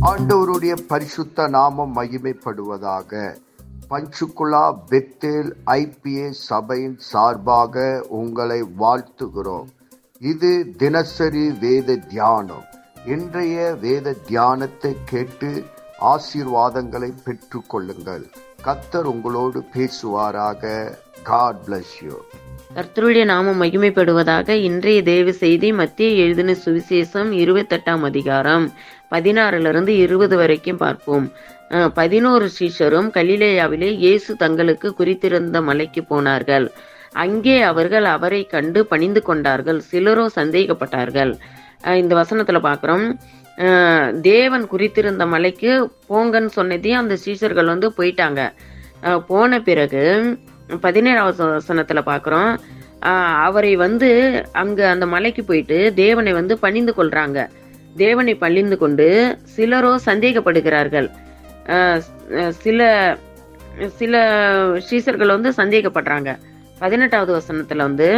ஆண்டவருடைய பரிசுத்த நாமம் மகிமைப்படுவதாக. பஞ்சுகுலா பெத்தேல் ஐபிஏ சபையின் சார்பாக உங்களை வாழ்த்துகிறோம். இது தினசரி வேத தியானம். இன்றைய வேத தியானத்தை கேட்டு ஆசீர்வாதங்களை பெற்று கொள்ளுங்கள் கத்தர் உங்களோடு பேசுவாராக. காட் பிளஸ் யூ கர்த்தருடைய நாமம் மகிமைப்படுவதாக இன்றைய தேவ செய்தி மத்திய எழுதின சுவிசேஷம் இருபத்தெட்டாம் அதிகாரம் பதினாறிலிருந்து இருபது வரைக்கும் பார்ப்போம். பதினோரு சீஷரும் கலிலேயாவிலே இயேசு தங்களுக்கு குறித்திருந்த மலைக்கு போனார்கள். அங்கே அவர்கள் அவரை கண்டு பணிந்து கொண்டார்கள். சிலரோ சந்தேகப்பட்டார்கள். இந்த வசனத்துல பார்க்குறோம். தேவன் குறித்திருந்த மலைக்கு போங்கன்னு சொன்னதையும் அந்த சீஷர்கள் வந்து போயிட்டாங்க. போன பிறகு பதினேழாவது வசனத்துல பார்க்குறோம் அவரை வந்து அங்க அந்த மலைக்கு போயிட்டு தேவனை வந்து பணிந்து கொள்றாங்க. தேவனை பணிந்து கொண்டு சிலரோ சந்தேகப்படுகிறார்கள். சில சில சீசர்கள் வந்து சந்தேகப்படுறாங்க. பதினெட்டாவது வசனத்துல வந்து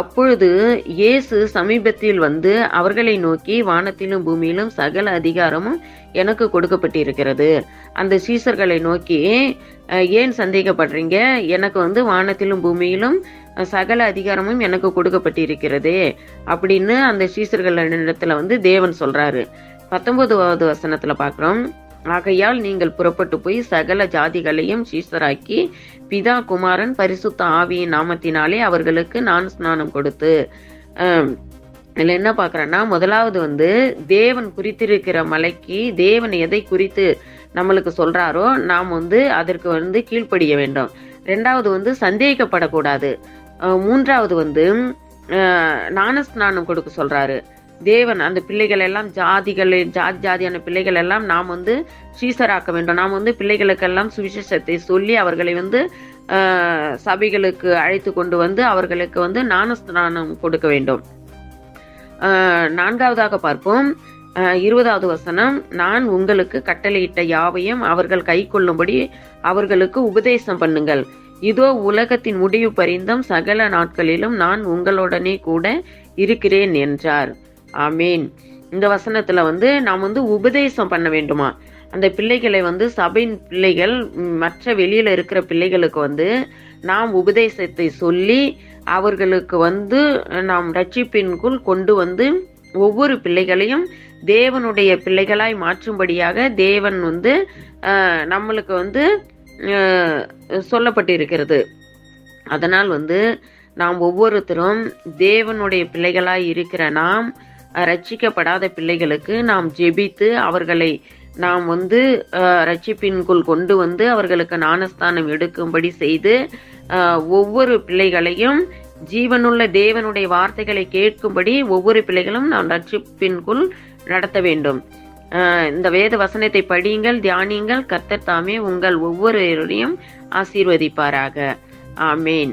அப்பொழுது இயேசு சமீபத்தில் வந்து அவர்களை நோக்கி வானத்திலும் பூமியிலும் சகல அதிகாரமும் எனக்கு கொடுக்கப்பட்டிருக்கிறது. அந்த சீசர்களை நோக்கி ஏன் சந்தேகப்படுறீங்க? எனக்கு வந்து வானத்திலும் பூமியிலும் சகல அதிகாரமும் எனக்கு கொடுக்கப்பட்டிருக்கிறதே. அப்படின்னு அந்த சீசர்களிடத்துல வந்து தேவன் சொல்றாரு. பத்தொன்பதுவாவது வசனத்துல பாக்குறோம். ஆகையால் நீங்கள் புறப்பட்டு போய் சகல ஜாதிகளையும் சீசராக்கி பிதா குமாரன் பரிசுத்த ஆவியின் நாமத்தினாலே அவர்களுக்கு நான் ஸ்நானம் கொடுத்து இதில் என்ன பார்க்குறேன்னா முதலாவது வந்து தேவன் குறித்திருக்கிற மலைக்கு தேவன் எதை குறித்து நம்மளுக்கு சொல்கிறாரோ நாம் வந்து அதற்கு வந்து கீழ்ப்படிய வேண்டும். ரெண்டாவது வந்து சந்தேகப்படக்கூடாது. மூன்றாவது வந்து ஞானஸ்நானம் கொடுக்க சொல்கிறாரு தேவன் அந்த பிள்ளைகள் எல்லாம் ஜாதிகள் ஜாதி ஜாதியான பிள்ளைகள் எல்லாம் நாம் வந்து சீசராக்க வேண்டும். நாம் வந்து பிள்ளைகளுக்கெல்லாம் சுவிசேஷத்தை சொல்லி அவர்களை வந்து சபைகளுக்கு அழைத்து கொண்டு வந்து அவர்களுக்கு வந்து ஞானஸ்நானம் கொடுக்க வேண்டும். நான்காவதாக பார்ப்போம். இருபதாவது வசனம் நான் உங்களுக்கு கட்டளையிட்ட யாவையும் அவர்கள் கை கொள்ளும்படி அவர்களுக்கு உபதேசம் பண்ணுங்கள். இதோ உலகத்தின் முடிவு பரிந்தும் சகல நாட்களிலும் நான் உங்களுடனே கூட இருக்கிறேன் என்றார். ஆமீன். இந்த வசனத்தில் வந்து நாம் வந்து உபதேசம் பண்ண வேண்டுமா? அந்த பிள்ளைகளை வந்து சபையின் பிள்ளைகள் மற்ற வெளியில் இருக்கிற பிள்ளைகளுக்கு வந்து நாம் உபதேசத்தை சொல்லி அவர்களுக்கு வந்து நாம் ரட்சிப்பின்குள் கொண்டு வந்து ஒவ்வொரு பிள்ளைகளையும் தேவனுடைய பிள்ளைகளாய் மாற்றும்படியாக தேவன் வந்து நம்மளுக்கு வந்து சொல்லப்பட்டிருக்கிறது. அதனால் வந்து நாம் ஒவ்வொருத்தரும் தேவனுடைய பிள்ளைகளாய் இருக்கிற நாம் ரட்சிக்கப்படாத பிள்ளைகளுக்கு நாம் ஜெபித்து அவர்களை நாம் வந்து ரட்சிப்பின்குள் கொண்டு வந்து அவர்களுக்கு ஞானஸ்தானம் எடுக்கும்படி செய்து ஒவ்வொரு பிள்ளைகளையும் ஜீவனுள்ள தேவனுடைய வார்த்தைகளை கேட்கும்படி ஒவ்வொரு பிள்ளைகளும் நாம் ரட்சிப்பின்குள் நடத்த வேண்டும். இந்த வேத வசனத்தை படியுங்கள் தியானியுங்கள். கர்த்தர் தாமே உங்கள் ஒவ்வொருவரையும் ஆசீர்வதிப்பாராக. ஆமேன்.